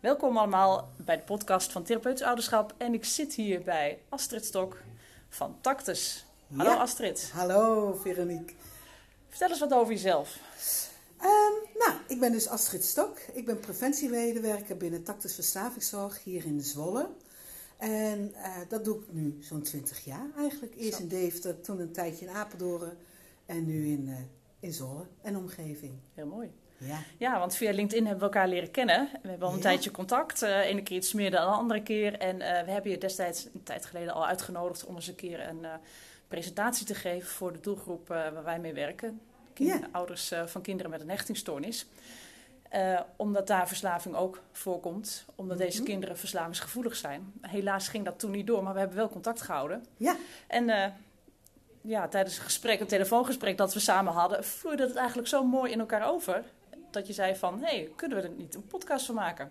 Welkom allemaal bij de podcast van Therapeutisch Ouderschap. En ik zit hier bij Astrid Stok van Tactus. Hallo Ja. Astrid. Hallo Veronique. Vertel eens wat over jezelf. Ehm, nou, ik ben dus Astrid Stok. Ik ben preventiemedewerker binnen Tactus Verslavingszorg hier in Zwolle. En eh, dat doe ik nu zo'n 20 jaar eigenlijk. Eerst Zo. in Deventer, toen een tijdje in Apeldoorn en nu in, eh, in Zwolle en omgeving. Heel mooi. Ja, Ja, want via LinkedIn hebben we elkaar leren kennen. We hebben al een Ja. tijdje contact. eh ene keer iets meer dan de andere keer. En eh, we hebben je destijds een tijd geleden al uitgenodigd om eens een keer een eh, presentatie te geven voor de doelgroep waar wij mee werken. Kind- Ja. Ouders van kinderen met een hechtingstoornis. Omdat daar verslaving ook voorkomt. Omdat deze Mhm. kinderen verslavingsgevoelig zijn. Helaas ging dat toen niet door, maar we hebben wel contact gehouden. ja, En ja, tijdens een gesprek, een telefoongesprek dat we samen hadden, vloeide het eigenlijk zo mooi in elkaar over. Dat je zei van, hé, hey, kunnen we er niet een podcast van maken?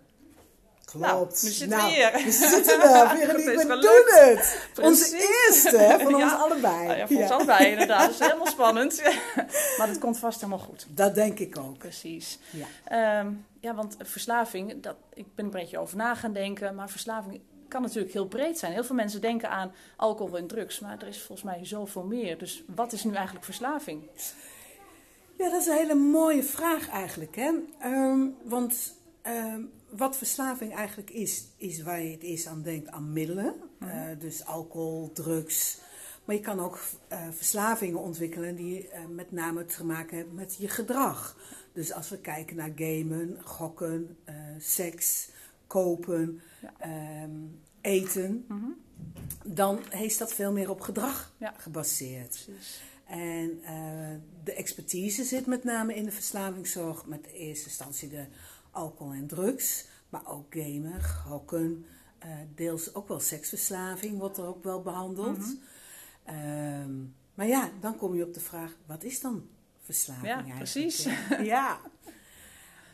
klopt. Nou, nu zitten we Nou, hier. We zitten er, Veronique, is we wel doen het. Onze Precies. eerste van Ja. ons allebei. Nou ja, voor ons allebei inderdaad. Dat is helemaal spannend. maar dat komt vast helemaal goed. Dat denk ik ook. Precies. Ja. Ehm, ja, want verslaving, dat, ik ben er een beetje over na gaan denken, maar verslaving kan natuurlijk heel breed zijn. Heel veel mensen denken aan alcohol en drugs, maar er is volgens mij zoveel meer. Dus wat is nu eigenlijk verslaving? Ja, dat is een hele mooie vraag eigenlijk. Hè? Ehm, want ehm, wat verslaving eigenlijk is, is waar je het eerst aan denkt aan middelen. Mhm. Eh, dus alcohol, drugs. Maar je kan ook eh, verslavingen ontwikkelen die eh, met name te maken hebben met je gedrag. Dus als we kijken naar gamen, gokken, seks, kopen, Ja. ehm, eten, Mhm. dan heeft dat veel meer op gedrag Ja. gebaseerd. Precies. En eh, de expertise zit met name in de verslavingszorg, met in eerste instantie de alcohol en drugs, maar ook gamen, gokken, eh, deels ook wel seksverslaving wordt er ook wel behandeld. Mhm. Ehm, maar ja, dan kom je op de vraag, wat is dan verslaving Ja, eigenlijk? precies. Ja. ja.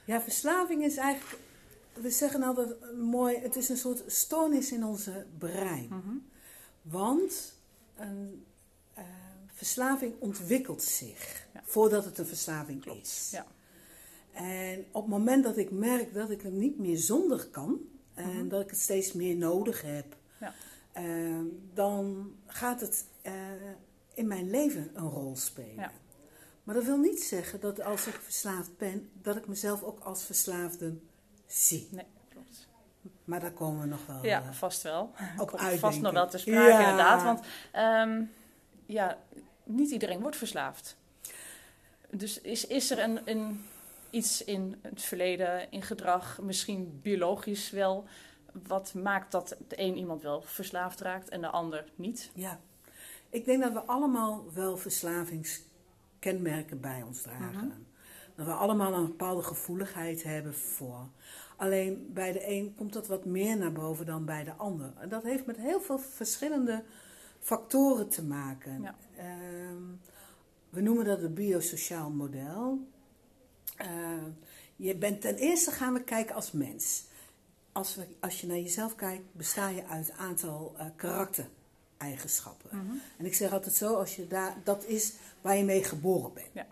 Ja, verslaving is eigenlijk, we zeggen altijd eh, mooi, het is een soort stoornis in onze brein. Mhm. Want een verslaving ontwikkelt zich Ja. voordat het een verslaving Klopt, is. ja. En op het moment dat ik merk dat ik het niet meer zonder kan en Mhm. dat ik het steeds meer nodig heb, Ja. eh, dan gaat het eh, in mijn leven een rol spelen. Ja. Maar dat wil niet zeggen dat als ik verslaafd ben, dat ik mezelf ook als verslaafde zie. Nee, klopt. Maar daar komen we nog wel Ja, eh, vast wel. uit. vast nog wel te sprake, Ja. inderdaad. Want ehm, ja, niet iedereen wordt verslaafd. Dus is, is er een, een, iets in het verleden, in gedrag, misschien biologisch wel, wat maakt dat de een iemand wel verslaafd raakt en de ander niet? Ja, ik denk dat we allemaal wel verslavingskenmerken bij ons dragen. Mhm. Dat we allemaal een bepaalde gevoeligheid hebben voor. Alleen bij de een komt dat wat meer naar boven dan bij de ander. En dat heeft met heel veel verschillende factoren te maken. Ja. Ehm, we noemen dat het biosociaal model. Eh, je bent, ten eerste gaan we kijken als mens. Als, we, als je naar jezelf kijkt, besta je uit een aantal eh, karaktereigenschappen. Mhm. En ik zeg altijd zo, als je daar, dat is waar je mee geboren bent. Ja.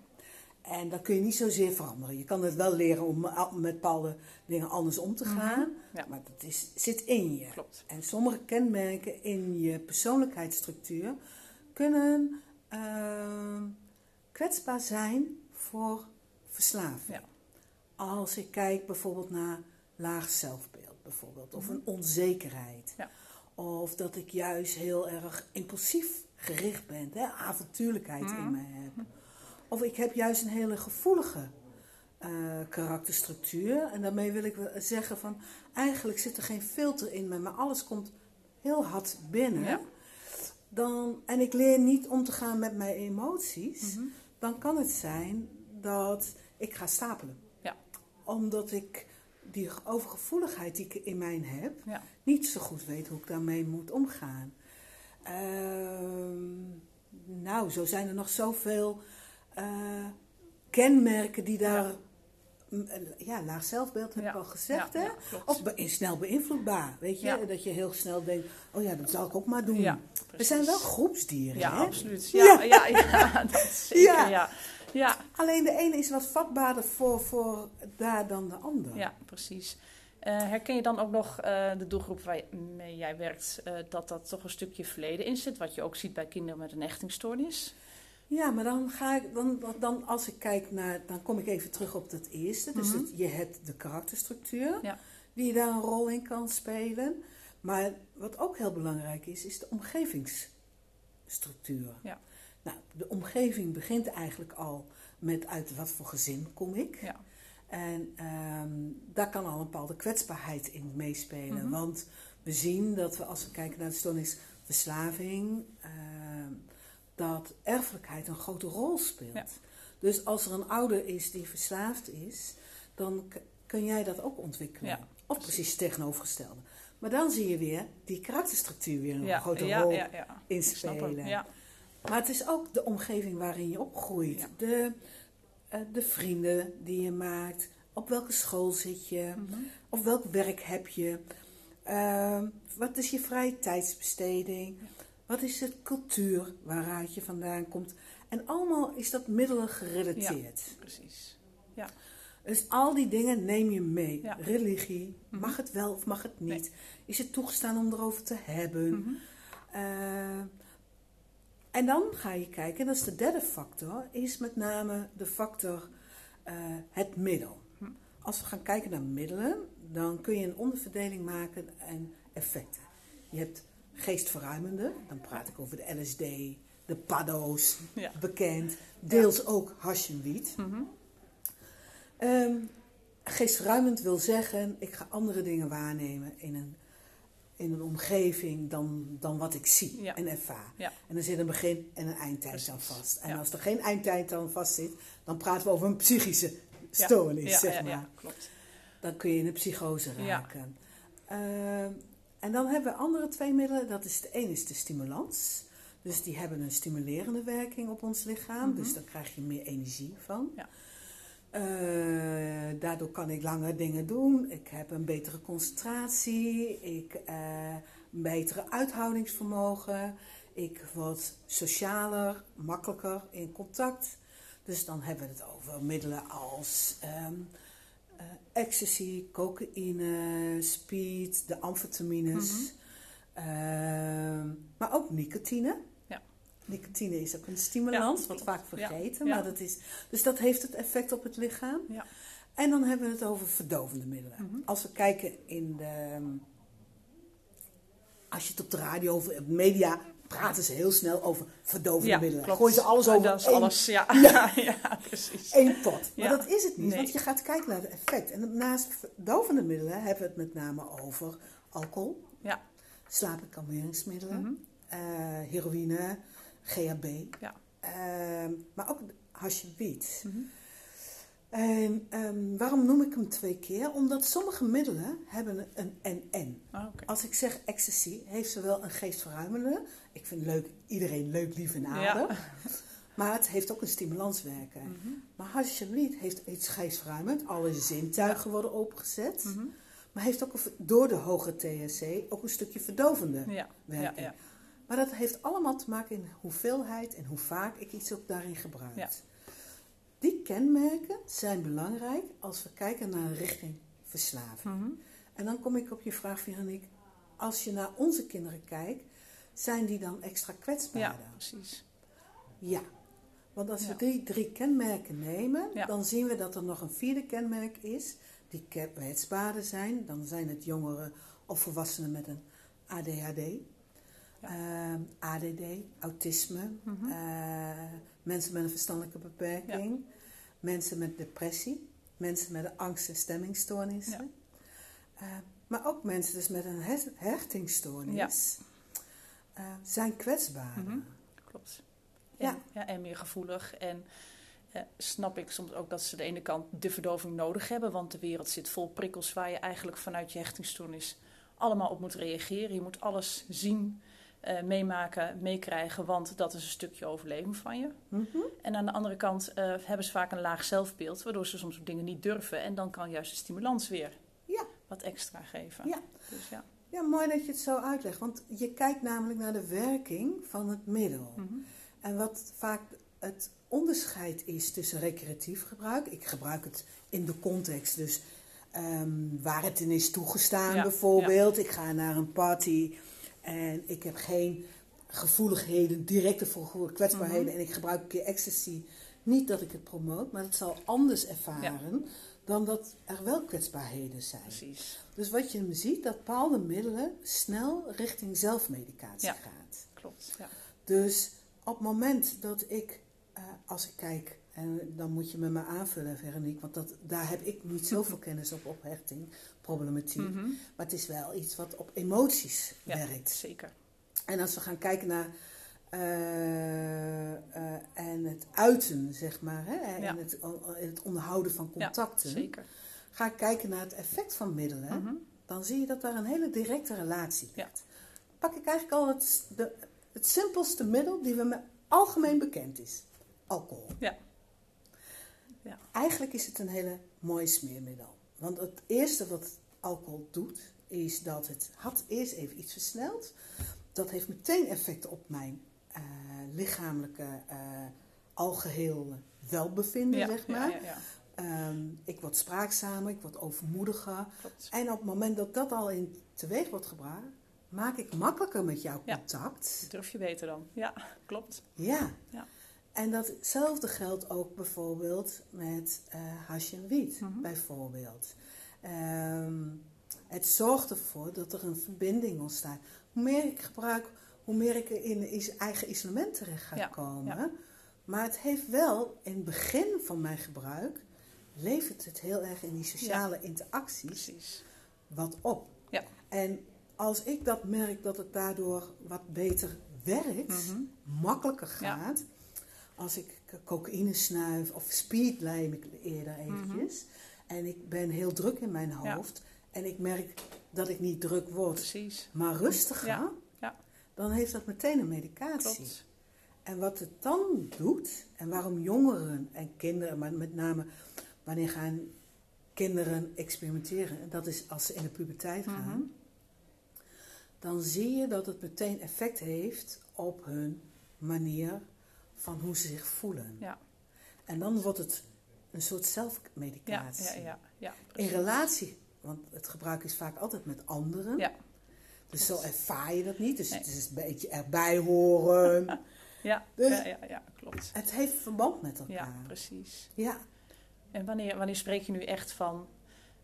En dat kun je niet zozeer veranderen. Je kan het wel leren om met bepaalde dingen anders om te gaan. Mhm. Ja. Maar dat is, zit in je. Klopt. En sommige kenmerken in je persoonlijkheidsstructuur kunnen ehm, kwetsbaar zijn voor verslaving. Ja. Als ik kijk bijvoorbeeld naar laag zelfbeeld, bijvoorbeeld, of een onzekerheid. Ja. Of dat ik juist heel erg impulsief gericht ben, hè, avontuurlijkheid Mhm. in me heb. Of ik heb juist een hele gevoelige eh, karakterstructuur. En daarmee wil ik zeggen van, eigenlijk zit er geen filter in me, maar alles komt heel hard binnen. Ja. Dan, en ik leer niet om te gaan met mijn emoties. Mhm. Dan kan het zijn dat ik ga stapelen. Ja. Omdat ik die overgevoeligheid die ik in mij heb, Ja. niet zo goed weet hoe ik daarmee moet omgaan. Ehm, nou, zo zijn er nog zoveel eh, kenmerken die daar. Ja. Ja, laag zelfbeeld heb ik al gezegd, hè? Of snel beïnvloedbaar, weet je? Dat je heel snel denkt, oh ja, dat zal ik ook maar doen. We zijn wel groepsdieren, Ja, hè? absoluut. Ja, ja. Ja, dat zeker. Ja. Ja. Alleen de ene is wat vatbaarder voor, voor daar dan de ander. Ja, precies. Eh, herken je dan ook nog eh, de doelgroep waarmee jij werkt, dat dat toch een stukje verleden in zit, wat je ook ziet bij kinderen met een hechtingstoornis? Ja, maar dan ga ik, dan, dan als ik kijk naar, dan kom ik even terug op dat eerste. Dus Mhm. het- je hebt de karakterstructuur, Ja. die daar een rol in kan spelen. Maar wat ook heel belangrijk is, is de omgevingsstructuur. Ja. Nou, de omgeving begint eigenlijk al met uit wat voor gezin kom ik. Ja. En ehm, daar kan al een bepaalde kwetsbaarheid in meespelen. Mhm. Want we zien dat we, als we kijken naar de stoornis verslaving, ehm, dat erfelijkheid een grote rol speelt. Ja. Dus als er een ouder is die verslaafd is, dan kun jij dat ook ontwikkelen. Ja, of precies het tegenovergestelde. Maar dan zie je weer die karakterstructuur weer een Ja, grote ja, rol ja, inspelen. Ja. Maar het is ook de omgeving waarin je opgroeit. De, eh, de vrienden die je maakt. Op welke school zit je? Mhm. Of welk werk heb je? Ehm, wat is je vrije tijdsbesteding? Wat is de cultuur waaruit je vandaan komt? En allemaal is dat middelen gerelateerd. Precies. Dus al die dingen neem je mee. Ja. Religie, Mhm. mag het wel of mag het niet? Nee. Is het toegestaan om erover te hebben? Mhm. Eh, en dan ga je kijken, dat is de derde factor, is met name de factor eh, het middel. Hm. Als we gaan kijken naar middelen, dan kun je een onderverdeling maken en effecten. Je hebt geestverruimende, dan praat ik over de LSD, de paddo's, Ja. bekend, deels ook hash en wiet. Mhm. Ehm, geestverruimend wil zeggen, ik ga andere dingen waarnemen in een, in een omgeving dan, dan wat ik zie Ja. en ervaar. En er zit een begin en een eindtijd aan Precies. vast. En als er geen eindtijd aan vast zit, dan praten we over een psychische stoornis, Ja, zeg maar. ja, klopt. Dan kun je in een psychose raken. Ehm, en dan hebben we andere twee middelen. Dat is, de een is de stimulans. Dus die hebben een stimulerende werking op ons lichaam. Mhm. Dus daar krijg je meer energie van. Ja. Eh, daardoor kan ik langer dingen doen. Ik heb een betere concentratie. Ik eh een betere uithoudingsvermogen. Ik word socialer, makkelijker in contact. Dus dan hebben we het over middelen als ehm, eh, ecstasy, cocaïne, speed, de amfetamines. Mhm. Ehm, maar ook nicotine. Ja. Nicotine is ook een stimulans, Ja, wat vaak vergeten. ja. Maar dat is, dus dat heeft het effect op het lichaam. Ja. En dan hebben we het over verdovende middelen. Mhm. Als we kijken in de. Als je het op de radio of op media praten ze heel snel over verdovende Ja, middelen. klopt. Gooien ze alles Ja, over dat is één, alles, ja. Ja. ja, precies. één pot. Maar dat is het niet, Nee. want je gaat kijken naar het effect. En naast verdovende middelen hebben we het met name over alcohol, Ja. slaap- en kalmeringsmiddelen, Mhm. eh, heroïne, GHB, Ja. ehm, maar ook hash en wiet. Mhm. En ehm, waarom noem ik hem twee keer? Omdat sommige middelen hebben een en-en. Ah. Als ik zeg ecstasy, heeft ze wel een geestverruimende. Ik vind leuk, iedereen leuk, lief en Ja. aardig. Maar het heeft ook een stimulanswerking. Mhm. Maar hash en wiet heeft iets geestverruimend. Alle zintuigen worden opengezet. Mhm. Maar heeft ook een, door de hoge THC ook een stukje verdovende Ja. Werking. ja. Maar dat heeft allemaal te maken in hoeveelheid en hoe vaak ik iets ook daarin gebruik. Die kenmerken zijn belangrijk als we kijken naar een richting verslaving. Mhm. En dan kom ik op je vraag, Veronique. Als je naar onze kinderen kijkt, zijn die dan extra kwetsbaar? Ja, precies. Ja. Want als we Ja. die drie kenmerken nemen, Ja. dan zien we dat er nog een vierde kenmerk is. Die kwetsbaarder zijn. Dan zijn het jongeren of volwassenen met een ADHD. Ehm, ADD, autisme, Mhm. eh, mensen met een verstandelijke beperking, mensen met depressie, mensen met een angst- en stemmingstoornissen. Eh, maar ook mensen dus met een her- hechtingstoornis eh, zijn kwetsbaar. Mhm. Klopt. Ja. En, ja, en meer gevoelig. En eh, snap ik soms ook dat ze aan de ene kant de verdoving nodig hebben. Want de wereld zit vol prikkels waar je eigenlijk vanuit je hechtingstoornis allemaal op moet reageren. Je moet alles zien, eh, meemaken, meekrijgen. Want dat is een stukje overleving van je. Mhm. En aan de andere kant hebben ze vaak een laag zelfbeeld. Waardoor ze soms ook dingen niet durven. En dan kan juist de stimulans weer Ja. wat extra geven. Ja. Dus ja. Ja, mooi dat je het zo uitlegt. Want je kijkt namelijk naar de werking van het middel. Mhm. En wat vaak het onderscheid is tussen recreatief gebruik. Ik gebruik het in de context, dus ehm, waar het in is toegestaan Ja, bijvoorbeeld. Ik ga naar een party en ik heb geen gevoeligheden, directe gevoelige kwetsbaarheden Mhm. en ik gebruik een keer ecstasy. Niet dat ik het promoot, maar het zal anders ervaren dan dat er wel kwetsbaarheden zijn. Precies. Dus wat je ziet, dat bepaalde middelen snel richting zelfmedicatie Ja. gaat. Klopt. Ja. Dus op het moment dat ik, eh, als ik kijk, en dan moet je me maar aanvullen, Veronique, want dat, daar heb ik niet zoveel kennis op, op hechting, problematiek. Mhm. Maar het is wel iets wat op emoties Ja, werkt. zeker. En als we gaan kijken naar en het uiten, zeg maar, hè, en Ja. het, het onderhouden van Ja, contacten, zeker. ga ik kijken naar het effect van middelen, Mhm. dan zie je dat daar een hele directe relatie Ja. ligt. Pak ik eigenlijk al het, de, het simpelste middel die we me algemeen bekend is: alcohol. Ja. Ja. Eigenlijk is het een hele mooi smeermiddel. Want het eerste wat alcohol doet, is dat het had eerst even iets versneld. Dat heeft meteen effect op mijn eh, lichamelijke eh algeheel welbevinden, Ja, zeg maar. ja, ja. Ehm, ik word spraakzamer, ik word overmoediger. Klopt. En op het moment dat dat al in teweeg wordt gebracht, maak ik makkelijker met jou contact. Durf je beter dan? Ja, klopt. Ja. Ja. En datzelfde geldt ook bijvoorbeeld met eh hash en wiet, Mhm. bijvoorbeeld. Ehm, het zorgt ervoor dat er een verbinding ontstaat. Hoe meer ik gebruik, hoe meer ik in is- eigen isolement terecht ga Ja, komen. ja. Maar het heeft wel, in het begin van mijn gebruik, levert het heel erg in die sociale interacties Precies. wat op. Ja. En als ik dat merk dat het daardoor wat beter werkt, Mhm. makkelijker gaat. Als ik cocaïne snuif of speed lijm ik eerder eventjes. En ik ben heel druk in mijn Mhm. Hoofd. En ik merk dat ik niet druk word, Precies. maar rustiger. Ja. Dan heeft dat meteen een medicatie. Klopt. En wat het dan doet, en waarom jongeren en kinderen, maar met name wanneer gaan kinderen experimenteren, en dat is als ze in de puberteit gaan, Mhm. dan zie je dat het meteen effect heeft op hun manier van hoe ze zich voelen. Ja. En dan wordt het een soort zelfmedicatie. ja, ja. ja In relatie, want het gebruik is vaak altijd met anderen. Ja. Dus zo ervaar je dat niet. Dus Nee. het is een beetje erbij horen. Ja, Dus- ja, ja, ja, klopt. het heeft verband met Ja, elkaar. precies. Ja. En wanneer, wanneer spreek je nu echt van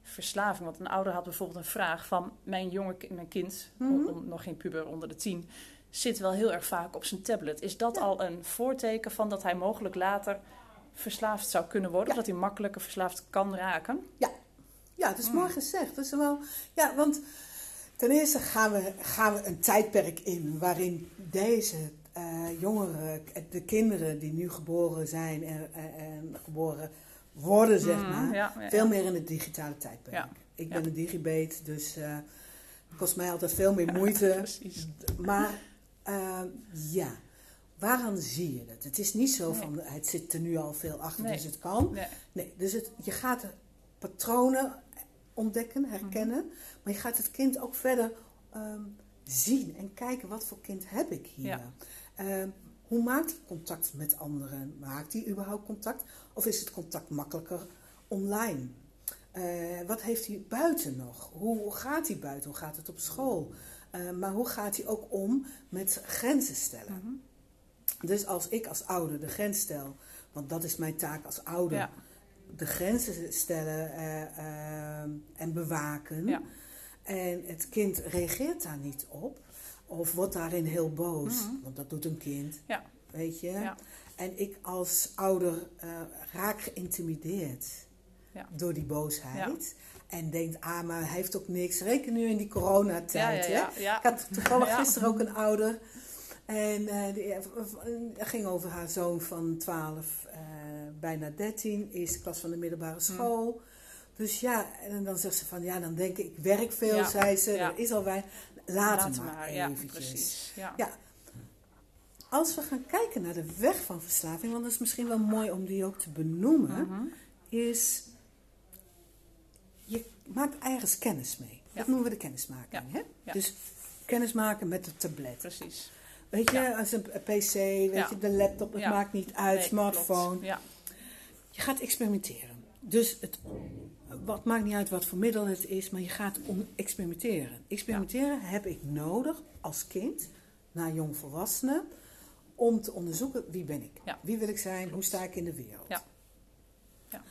verslaving? Want een ouder had bijvoorbeeld een vraag van mijn jonge mijn kind, Mhm. on- on- nog geen puber onder de tien, zit wel heel erg vaak op zijn tablet. Is dat Ja. al een voorteken van dat hij mogelijk later verslaafd zou kunnen worden? Ja. Of dat hij makkelijker verslaafd kan raken? Ja, het is Hmm. mooi gezegd. Dat is wel, ja, want ten eerste gaan we, gaan we een tijdperk in waarin deze eh, jongeren, de kinderen die nu geboren zijn en, en, en geboren worden, zeg Mm, maar, ja, ja, veel meer in het digitale tijdperk. Ja, Ik ben een digibate, dus het kost mij altijd veel meer moeite. Precies. Maar eh, ja, waaraan zie je het? Het is niet zo Nee. van het zit er nu al veel achter, Nee. dus het kan. Nee. Nee, dus het, je gaat patronen ontdekken, herkennen, Mhm. Maar je gaat het kind ook verder ehm, zien en kijken wat voor kind heb ik hier. Ja. Ehm, hoe maakt hij contact met anderen? Maakt hij überhaupt contact? Of is het contact makkelijker online? Eh, wat heeft hij buiten nog? Hoe gaat hij buiten? Hoe gaat het op school? Eh, maar hoe gaat hij ook om met grenzen stellen? Mhm. Dus als ik als ouder de grens stel, want dat is mijn taak als ouder, Ja. de grenzen stellen eh, en bewaken. Ja. En het kind reageert daar niet op, of wordt daarin heel boos, Mhm. want dat doet een kind, Ja. weet je. Ja. En ik als ouder eh, raak geïntimideerd Ja. door die boosheid. En denkt, ah, maar hij heeft ook niks. Reken nu in die coronatijd. ja, hè? Ik had toevallig gisteren ook een ouder. En eh, die eh, ging over haar zoon van 12, eh, bijna 13, eerste klas van de middelbare school. Dus ja, en dan zegt ze van ja, dan denk ik, ik werk veel, Ja, zei ze. ja. Er is al wij. Laat, Laat maar. Ja, precies. Ja. Als we gaan kijken naar de weg van verslaving, want dat is misschien wel mooi om die ook te benoemen, Mhm. is je maakt ergens kennis mee. Dat noemen we de kennismaking. Hè? Dus kennismaken met de tablet. Precies. Weet je, als een PC, weet je, de laptop, het maakt niet uit, Nee, smartphone. Je gaat experimenteren. dus het, wat maakt niet uit wat voor middel het is, maar je gaat om experimenteren. Experimenteren heb ik nodig als kind, naar jong volwassene, om te onderzoeken wie ben ik, Ja. wie wil ik zijn, hoe sta ik in de wereld. Ja. Ja.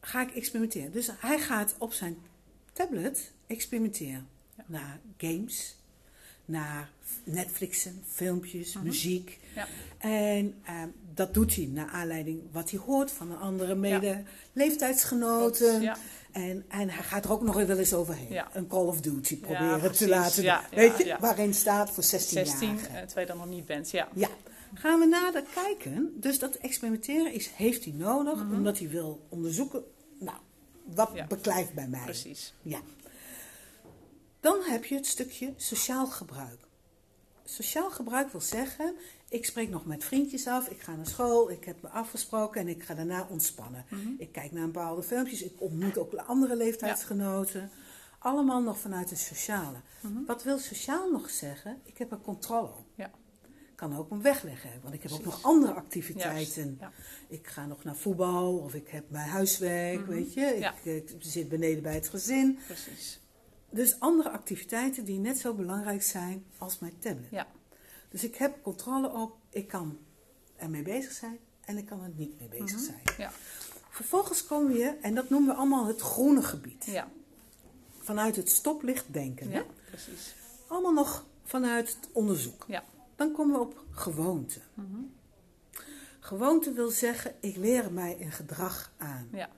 Ga ik experimenteren. Dus hij gaat op zijn tablet experimenteren. Naar games, naar Netflixen, filmpjes, Mhm. muziek. Ja. En ehm, dat doet hij naar aanleiding wat hij hoort van een andere mede leeftijdsgenoten. Ja. En, en hij gaat er ook nog wel eens overheen. Ja. Een Call of Duty proberen te laten doen. Weet je, waarin staat voor 16, 16, jaar. eh, terwijl je dan nog niet bent. Ja. Ja, gaan we nader kijken. Dus dat experimenteren is, heeft hij nodig, Mhm. omdat hij wil onderzoeken, nou, wat beklijft bij mij. Precies. Ja. Dan heb je het stukje sociaal gebruik. Sociaal gebruik wil zeggen, ik spreek nog met vriendjes af, ik ga naar school, ik heb me afgesproken en ik ga daarna ontspannen. Mhm. Ik kijk naar een bepaalde filmpjes, ik ontmoet ook andere leeftijdsgenoten. Allemaal nog vanuit het sociale. Mhm. Wat wil sociaal nog zeggen? Ik heb er controle op. Ja. Ik kan ook een weg leggen, want ik heb ook nog andere activiteiten. Ja. Ik ga nog naar voetbal of ik heb mijn huiswerk, Mhm. weet je. Ik, Ja. ik zit beneden bij het gezin. Precies. Dus andere activiteiten die net zo belangrijk zijn als mijn tablet. Ja. Dus ik heb controle op, ik kan ermee bezig zijn en ik kan er niet mee bezig Mhm. zijn. Ja. Vervolgens kom je, en dat noemen we allemaal het groene gebied. Ja. Vanuit het stoplicht denken. Hè? Ja. Precies. Allemaal nog vanuit het onderzoek. Ja. Dan komen we op gewoonte. Mhm. Gewoonte wil zeggen, ik leer mij een gedrag aan. Ja.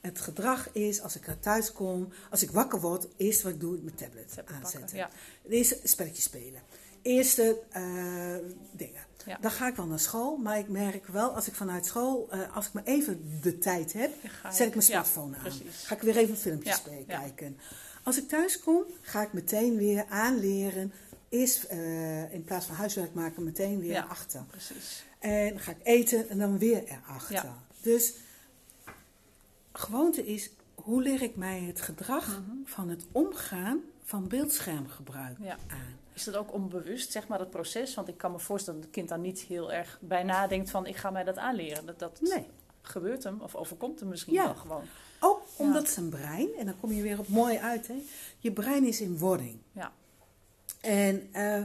Het gedrag is, als ik er thuis kom, als ik wakker word, eerst wat ik doe, mijn tablet Tablet pakken. aanzetten. Ja. Eerst spelletjes spelen. Eerste eh, dingen. Ja. Dan ga ik wel naar school, maar ik merk wel, als ik vanuit school, eh, als ik maar even de tijd heb, Dan ga zet ik- mijn ja, smartphone aan. precies. Ga ik weer even een filmpje Ja, spelen, ja. kijken. Als ik thuis kom, ga ik meteen weer aanleren. Eerst eh, in plaats van huiswerk maken, meteen weer Ja. achter. Precies. En ga ik eten en dan weer erachter. Ja. Dus gewoonte is, hoe leer ik mij het gedrag Mhm. van het omgaan van beeldschermgebruik Ja. aan? Is dat ook onbewust, zeg maar, dat proces? Want ik kan me voorstellen dat het kind daar niet heel erg bij nadenkt van... ik ga mij dat aanleren. Dat, dat Nee. gebeurt hem of overkomt hem misschien Ja. wel gewoon. Ook Ja. omdat zijn brein, en dan kom je weer op mooi uit, hè? je brein is in wording. Ja. En eh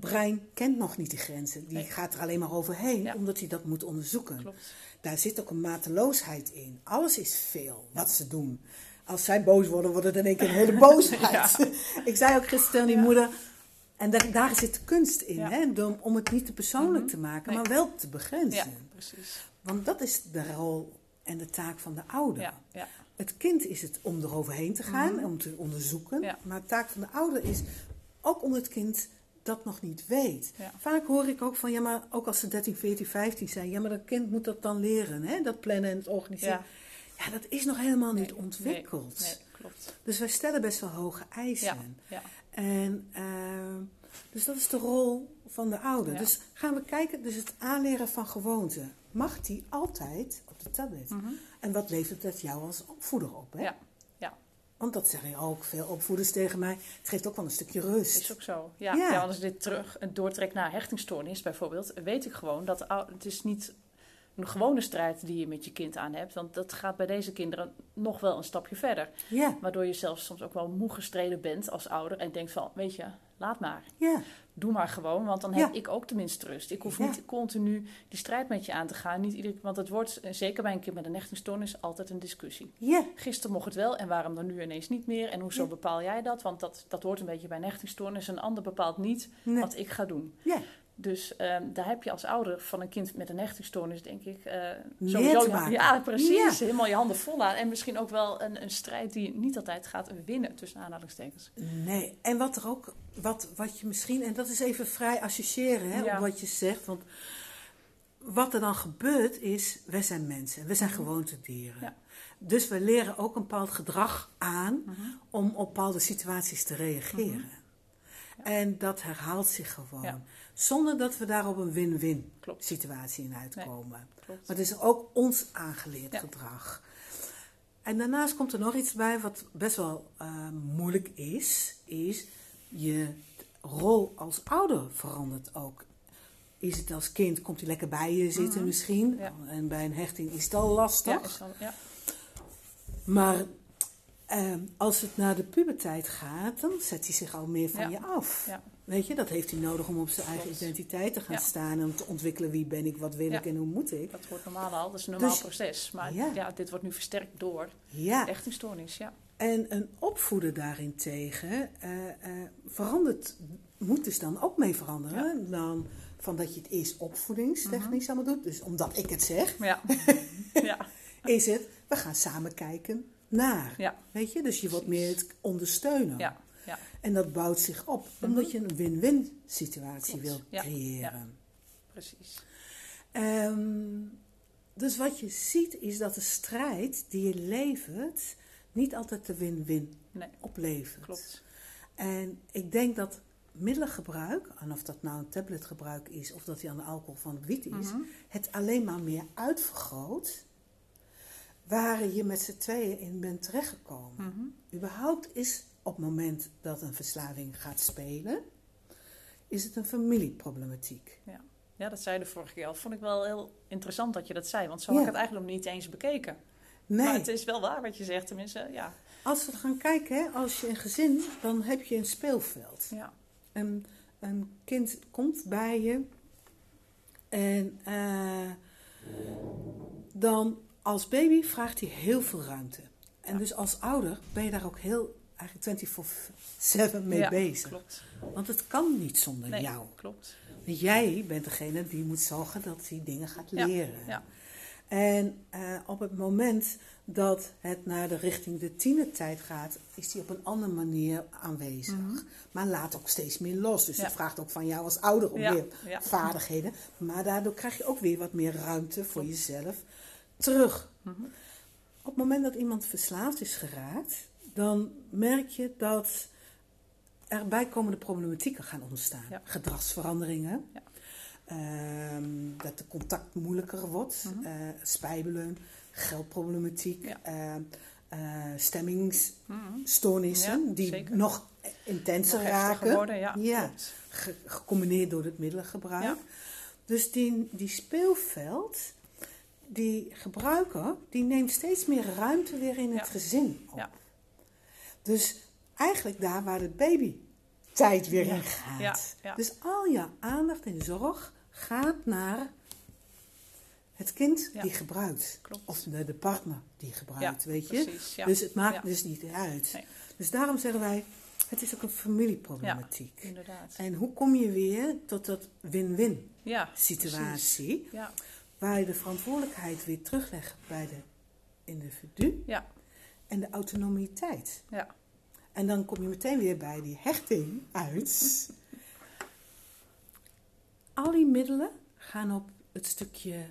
brein kent nog niet die grenzen. Die Nee. gaat er alleen maar overheen, Ja. omdat hij dat moet onderzoeken. Klopt. Daar zit ook een mateloosheid in. Alles is veel wat ze doen. Als zij boos worden, wordt het in één keer een hele boosheid. Ik zei ook gisteren die moeder. En daar, daar zit de kunst in, hè? Om, om het niet te persoonlijk Mhm. te maken, Nee. maar wel te begrenzen. Ja, precies. Want dat is de rol en de taak van de ouder. Het kind is het om eroverheen te gaan, Mhm. om te onderzoeken. Maar de taak van de ouder is ook om het kind dat nog niet weet. Ja. Vaak hoor ik ook van, ja, maar ook als ze 13, 14, 15 zijn, ja, maar dat kind moet dat dan leren, hè? dat plannen en het organiseren. Ja. Ja, dat is nog helemaal niet ontwikkeld. Nee, nee, klopt. Dus wij stellen best wel hoge eisen. Ja, ja. En ehm, dus dat is de rol van de ouder. Dus gaan we kijken, dus het aanleren van gewoonten. Mag die altijd op de tablet? Mhm. En wat levert dat jou als opvoeder op? Hè? Ja. Want dat zeggen ook veel opvoeders tegen mij. Het geeft ook wel een stukje rust. Is ook zo. Ja, Ja. als dit terug doortrek naar hechtingstoornis bijvoorbeeld, weet ik gewoon dat het is niet een gewone strijd die je met je kind aan hebt. Want dat gaat bij deze kinderen nog wel een stapje verder. Ja, Waardoor je zelfs soms ook wel moe gestreden bent als ouder en denkt van, weet je, laat maar. ja, Doe maar gewoon, want dan Ja. heb ik ook tenminste rust. Ik hoef Ja. niet continu die strijd met je aan te gaan. Niet ieder, want het wordt, eh, zeker bij een kind met een hechtingstoornis, altijd een discussie. ja. Gisteren mocht het wel en waarom dan nu ineens niet meer? En hoezo bepaal jij dat? Want dat, dat hoort een beetje bij een hechtingstoornis. Een ander bepaalt niet Nee. wat ik ga doen. Dus ehm, daar heb je als ouder van een kind met een hechtingstoornis, denk ik, Meer sowieso maken. Ja, precies. Ja. Helemaal je handen vol aan. En misschien ook wel een, een strijd die niet altijd gaat winnen, tussen aanhalingstekens. Nee, en wat er ook, wat, wat je misschien, en dat is even vrij associëren hè, Ja. op wat je zegt. Want wat er dan gebeurt is, wij zijn mensen, we zijn gewoontedieren. Mhm. Ja. Dus we leren ook een bepaald gedrag aan Mhm. om op bepaalde situaties te reageren. En dat herhaalt zich gewoon. Zonder dat we daar op een win-win situatie in uitkomen. Maar het is ook ons aangeleerd Ja. gedrag. En daarnaast komt er nog iets bij wat best wel eh, moeilijk is. Is je rol als ouder verandert ook. Is het als kind, komt hij lekker bij je zitten misschien. Ja. En bij een hechting is het al lastig. Ja, ja. Maar ehm, als het naar de puberteit gaat, dan zet hij zich al meer van je af. Ja. Weet je, dat heeft hij nodig om op zijn eigen Klopt. identiteit te gaan Ja. staan. En om te ontwikkelen wie ben ik, wat wil Ja. ik en hoe moet ik. Dat wordt normaal al, dat is een normaal Dus- proces. Maar Ja. ja. dit wordt nu versterkt door Ja, echt een stoornis. Ja. en een opvoeder daarentegen eh, eh, verandert, moet dus dan ook mee veranderen. Dan van dat je het eerst opvoedingstechnisch Mhm. allemaal doet. Dus omdat ik het zeg, Ja. ja. is het, we gaan samen kijken naar. Ja. Weet je, dus je wordt meer het ondersteunen. Ja. Ja. En dat bouwt zich op, omdat je een win-win situatie wil creëren. Precies. Ehm, dus wat je ziet is dat de strijd die je levert niet altijd de win-win Nee, oplevert. klopt. En ik denk dat middelengebruik, en of dat nou een tabletgebruik is of dat hij aan de alcohol van het wiet is, Mhm. het alleen maar meer uitvergroot waar je met z'n tweeën in bent terechtgekomen. Mhm. Überhaupt is op het moment dat een verslaving gaat spelen, is het een familieproblematiek. Ja, dat zei je de vorige keer al. Vond ik wel heel interessant dat je dat zei. Want zo Ja. had ik het eigenlijk nog niet eens bekeken. Nee, Maar het is wel waar wat je zegt. Tenminste, ja. als we gaan kijken, hè, als je een gezin, dan heb je een speelveld. ja. Een, een kind komt bij je en eh, dan als baby vraagt hij heel veel ruimte. En Ja. dus als ouder ben je daar ook heel eigenlijk 24-7 mee Ja, bezig. Klopt. Want het kan niet zonder Nee, jou. klopt. Want jij bent degene die moet zorgen dat hij dingen gaat leren. ja. En eh, op het moment dat het naar de richting de tienertijd gaat, is hij op een andere manier aanwezig. Maar laat ook steeds meer los. Dus Mhm. Ja. het vraagt ook van jou als ouder om Ja, ja. vaardigheden. Maar daardoor krijg je ook weer wat meer ruimte voor jezelf terug. Mhm. Op het moment dat iemand verslaafd is geraakt, dan merk je dat er bijkomende problematieken gaan ontstaan. Ja. Gedragsveranderingen. Ja. Ehm, dat de contact moeilijker wordt. Mhm. eh, spijbelen, geldproblematiek, Ja. ehm, eh, stemmingsstoornissen Ja, die zeker. nog intenser Nog raken. Worden, ja. Ge- gecombineerd door het middelengebruik. Dus die, die speelveld, die gebruiker, die neemt steeds meer ruimte weer in het gezin op. Dus eigenlijk daar waar de babytijd weer in gaat. Ja, ja. Dus al je aandacht en zorg gaat naar het kind Ja. die gebruikt. Klopt. Of de, de partner die gebruikt, weet je. Precies. Dus het maakt dus niet uit. Nee. Dus daarom zeggen wij, het is ook een familieproblematiek. Inderdaad. En hoe kom je weer tot dat win-win situatie, Ja, waar je de verantwoordelijkheid weer teruglegt bij de individu ja, en de autonomiteit. ja. En dan kom je meteen weer bij die hechting uit. Al die middelen gaan op het stukje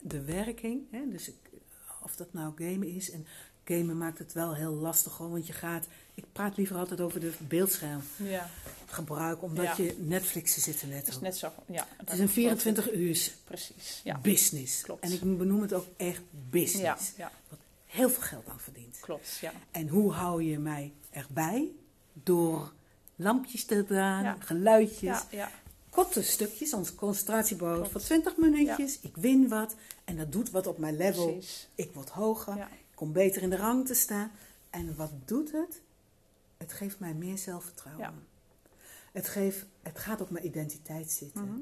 de werking. Hè? Dus ik- of dat nou gamen is. En gamen maakt het wel heel lastig hoor. Want je gaat. Ik praat liever altijd over de beeldschermgebruik. ja. Omdat Ja. je Netflixen zitten net Het is net zo. Ja, Het is een 24 uur Precies. Ja. business. Klopt. En ik benoem het ook echt business. Ja, ja, Heel veel geld aan verdient. klopt. Ja. En hoe hou je mij erbij? Door lampjes te draaien, Ja. geluidjes, Ja, ja, korte stukjes, ons concentratiebouw voor 20 minuutjes. Ik win wat en dat doet wat op mijn level. precies. Ik word hoger, ik kom beter in de rang te staan. En wat doet het? Het geeft mij meer zelfvertrouwen. Het, geeft, het gaat op mijn identiteit zitten. Mhm.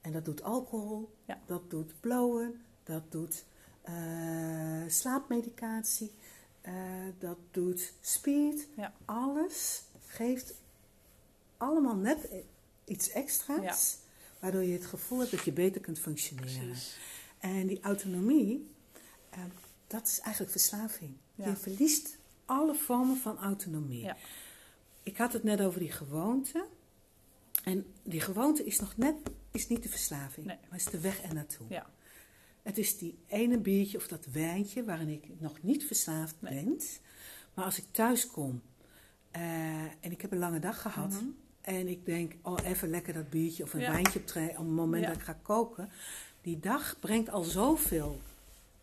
En dat doet alcohol, dat doet blowen, dat doet eh, slaapmedicatie, eh, dat doet speed. Ja. Alles geeft allemaal net iets extra's, waardoor je het gevoel hebt dat je beter kunt functioneren. Precies. En die autonomie, eh, dat is eigenlijk verslaving. Ja. Je verliest alle vormen van autonomie. Ja. Ik had het net over die gewoonte. En die gewoonte is nog net, is niet de verslaving, Nee. maar is de weg er naartoe. Ja. Het is die ene biertje of dat wijntje waarin ik nog niet verslaafd Nee. ben. Maar als ik thuis kom eh, en ik heb een lange dag gehad. Mhm. En ik denk, oh even lekker dat biertje of een Ja. wijntje op, het moment Ja. dat ik ga koken. Die dag brengt al zoveel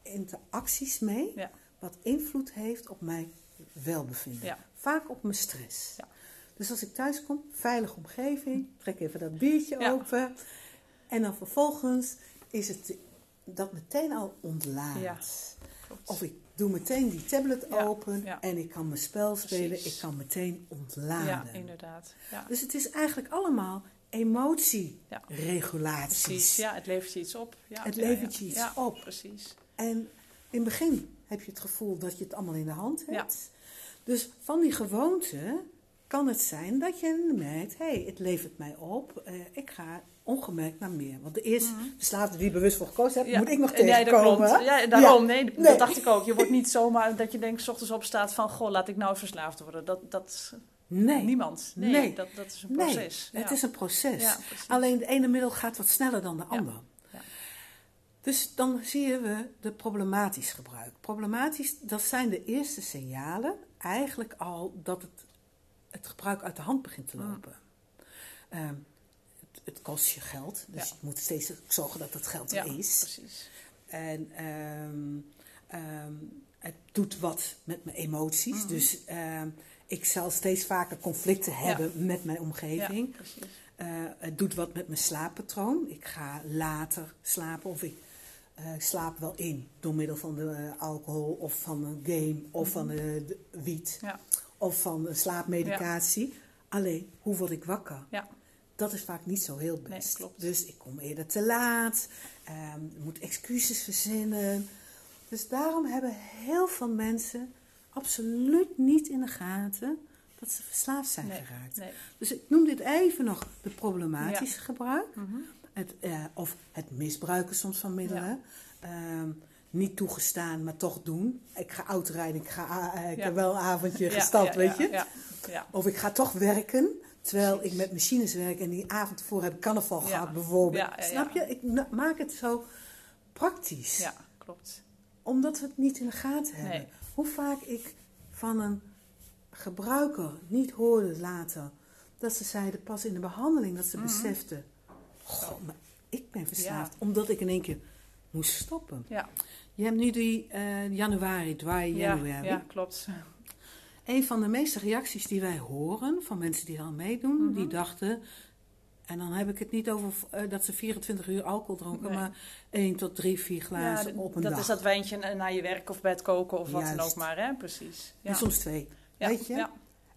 interacties mee. Ja. Wat invloed heeft op mijn welbevinden. Vaak op mijn stress. Ja. Dus als ik thuis kom, veilige omgeving, trek even dat biertje open. En dan vervolgens is het dat meteen al ontlaat. Ja. Of ik doe meteen die tablet Ja, open ja. en ik kan mijn spel spelen. Ik kan meteen ontladen. Ja, inderdaad. Ja. Dus het is eigenlijk allemaal emotieregulaties. Precies, ja, het levert je iets op. Ja, Het levert je iets op. Precies. En in het begin heb je het gevoel dat je het allemaal in de hand hebt. Dus van die gewoonte kan het zijn dat je merkt, hé, hey, het levert mij op. eh, ik ga ongemerkt naar meer. Want de eerste verslaafde die bewust voor gekozen Ja, moet ik nog tegenkomen. Ja, daarom. Ja. Nee, Nee. dat dacht ik ook. Je wordt niet zomaar dat je denkt, s ochtends opstaat van, goh, laat ik nou verslaafd worden. Dat, dat Nee. niemand. Nee, Nee. Dat, dat is een Nee, proces. het Ja. is een proces. Alleen de ene middel gaat wat sneller dan de ander. Dus dan zien we de problematisch gebruik. Problematisch, dat zijn de eerste signalen eigenlijk al dat het, het gebruik uit de hand begint te lopen. Ehm, het, het kost je geld, dus Ja. je moet steeds zorgen dat het geld Ja, er is. precies. En ehm, ehm, het doet wat met mijn emoties. Mhm. Dus ik zal steeds vaker conflicten hebben met mijn Ja, omgeving. precies. Eh, het doet wat met mijn slaappatroon. Ik ga later slapen of ik eh, slaap wel in door middel van de eh, alcohol of van een game of van de, de wiet Ja, of van slaapmedicatie. Alleen, hoe word ik wakker? ja, Dat is vaak niet zo heel best. Dus ik kom eerder te laat, ik moet excuses verzinnen. Dus daarom hebben heel veel mensen absoluut niet in de gaten dat ze verslaafd zijn nee, geraakt. nee. Dus ik noem dit even nog de problematische gebruik. Mhm. Het, eh, of het misbruiken soms van middelen. Ehm, niet toegestaan, maar toch doen. Ik ga autorijden, ik, ga, eh, ik Ja. heb wel een avondje gestapt, ja, weet je. Ja, ja. Of ik ga toch werken, terwijl ik met machines werk en die avond voor heb ik carnaval gehad bijvoorbeeld. Snap je? Ik na- maak het zo praktisch. ja, klopt. Omdat we het niet in de gaten hebben. Nee. Hoe vaak ik van een gebruiker niet hoorde later dat ze zeiden pas in de behandeling dat ze Mhm. besefte: Goh, maar ik ben verslaafd. Ja. Omdat ik in één keer moest stoppen. Ja, Je hebt nu die eh, januari, dry ja, January. ja, klopt. Een van de meeste reacties die wij horen van mensen die aan meedoen, Mhm. die dachten. En dan heb ik het niet over eh, dat ze 24 uur alcohol dronken, Nee. maar 1 tot 3, 4 Ja, glazen op een dat dag. is dat wijntje na- na je werk of bij het koken of wat dan ook maar, hè? Precies. Ja. En soms twee. ja. weet je? Ja,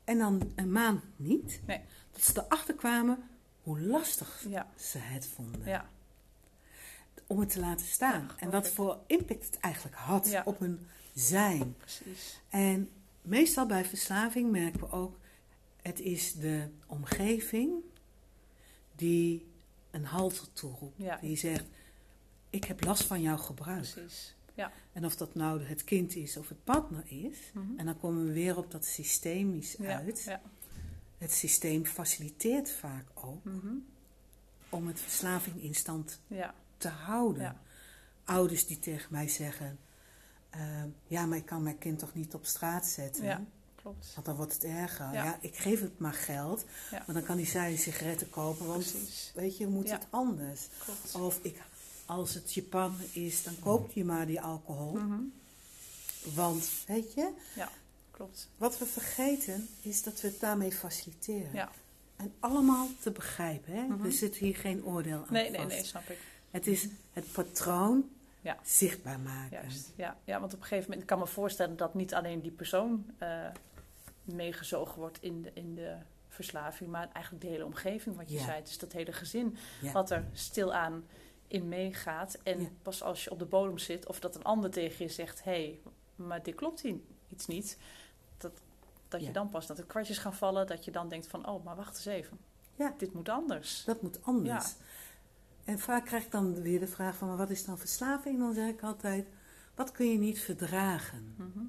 En dan een maand niet. Nee. Dat ze erachter kwamen hoe lastig ja, ze het vonden. ja, Om het te laten staan. En wat voor impact het eigenlijk had op hun zijn. precies. En meestal bij verslaving merken we ook, het is de omgeving die een halt toeroept. Die zegt, ik heb last van jouw gebruik. Precies. Ja. En of dat nou het kind is of het partner is. Mhm. En dan komen we weer op dat systemisch Ja, uit. ja. Het systeem faciliteert vaak ook Mhm. om het verslaving in stand ja, te houden. Ja. Ouders die tegen mij zeggen, ehm, ja, maar ik kan mijn kind toch niet op straat zetten. Ja. klopt. Want dan wordt het erger. Ja. Ik geef het maar geld. Maar dan kan hij zijn sigaretten kopen. Want Precies. weet je, moet het anders. Klopt. Of ik, als het partner is, dan koopt je maar die alcohol. Mhm. Want, weet je, Ja, klopt. wat we vergeten is dat we het daarmee faciliteren. Ja. En allemaal te begrijpen. Hè? Mhm. Er zit hier geen oordeel aan Nee, nee, vast. nee, snap ik. Het is het patroon Ja. zichtbaar maken. Juist. Ja, ja, want op een gegeven moment ik kan me voorstellen dat niet alleen die persoon eh, meegezogen wordt in de, in de verslaving, maar eigenlijk de hele omgeving, wat je Ja. zei. Dus dat hele gezin, Ja. wat er stilaan in meegaat. En Ja. pas als je op de bodem zit, of dat een ander tegen je zegt: hé, hey, maar dit klopt hier iets niet. Dat, dat je Ja. dan pas dat de kwartjes gaan vallen, dat je dan denkt: van oh, maar wacht eens even. Ja. Dit moet anders. Dat moet anders. Ja. En vaak krijg ik dan weer de vraag van, maar wat is dan verslaving? Dan zeg ik altijd, wat kun je niet verdragen? Mhm.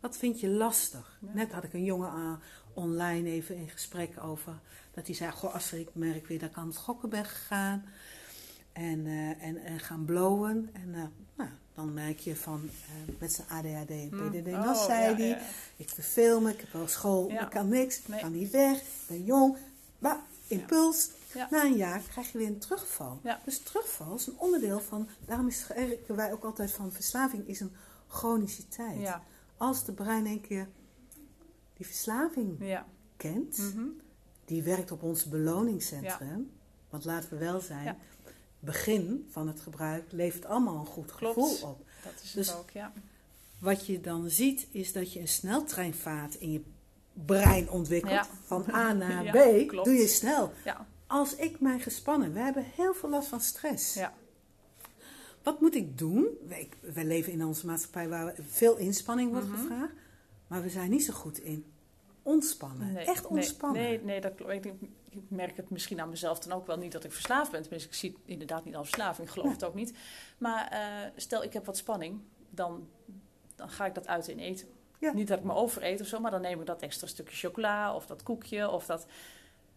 Wat vind je lastig? Ja. Net had ik een jongen aan online even in gesprek over. Dat hij zei, goh, als ik merk weer dat ik aan het gokken ben gegaan. En, eh, en, en gaan blowen. En eh, nou, dan merk je van, eh, met zijn ADHD en Mm. PDD. Oh, dan zei ja, hij, ja. ik verveel me, ik heb wel school, Ja. ik kan niks. Ik Nee. kan niet weg, ik ben jong. Maar impuls, na een jaar krijg je weer een terugval. Dus terugval is een onderdeel van, daarom is, werken wij ook altijd van, verslaving is een chroniciteit. Als de brein een keer die verslaving kent, Mhm. die werkt op ons beloningscentrum. Want laten we wel zijn. Begin van het gebruik levert allemaal een goed Klopt. gevoel op. dat is Dus- het ook, ja. Wat je dan ziet, is dat je een sneltreinvaart in je brein ontwikkelt. Ja. Van A naar Ja, B klopt. doe je snel. Ja, Als ik mij gespannen, we hebben heel veel last van stress. ja. Wat moet ik doen? Wij, wij leven in onze maatschappij waar veel inspanning wordt Mhm. gevraagd. Maar we zijn niet zo goed in ontspannen. Nee, Echt nee, ontspannen. Nee, nee, dat klopt. Ik, denk- ik merk het misschien aan mezelf dan ook wel niet dat ik verslaafd ben. Tenminste, ik zie het inderdaad niet als verslaving, ik geloof het ook niet. Maar eh, stel ik heb wat spanning, dan, dan ga ik dat uit in eten. Ja. Niet dat ik me overeet of zo, maar dan neem ik dat extra stukje chocola of dat koekje of dat...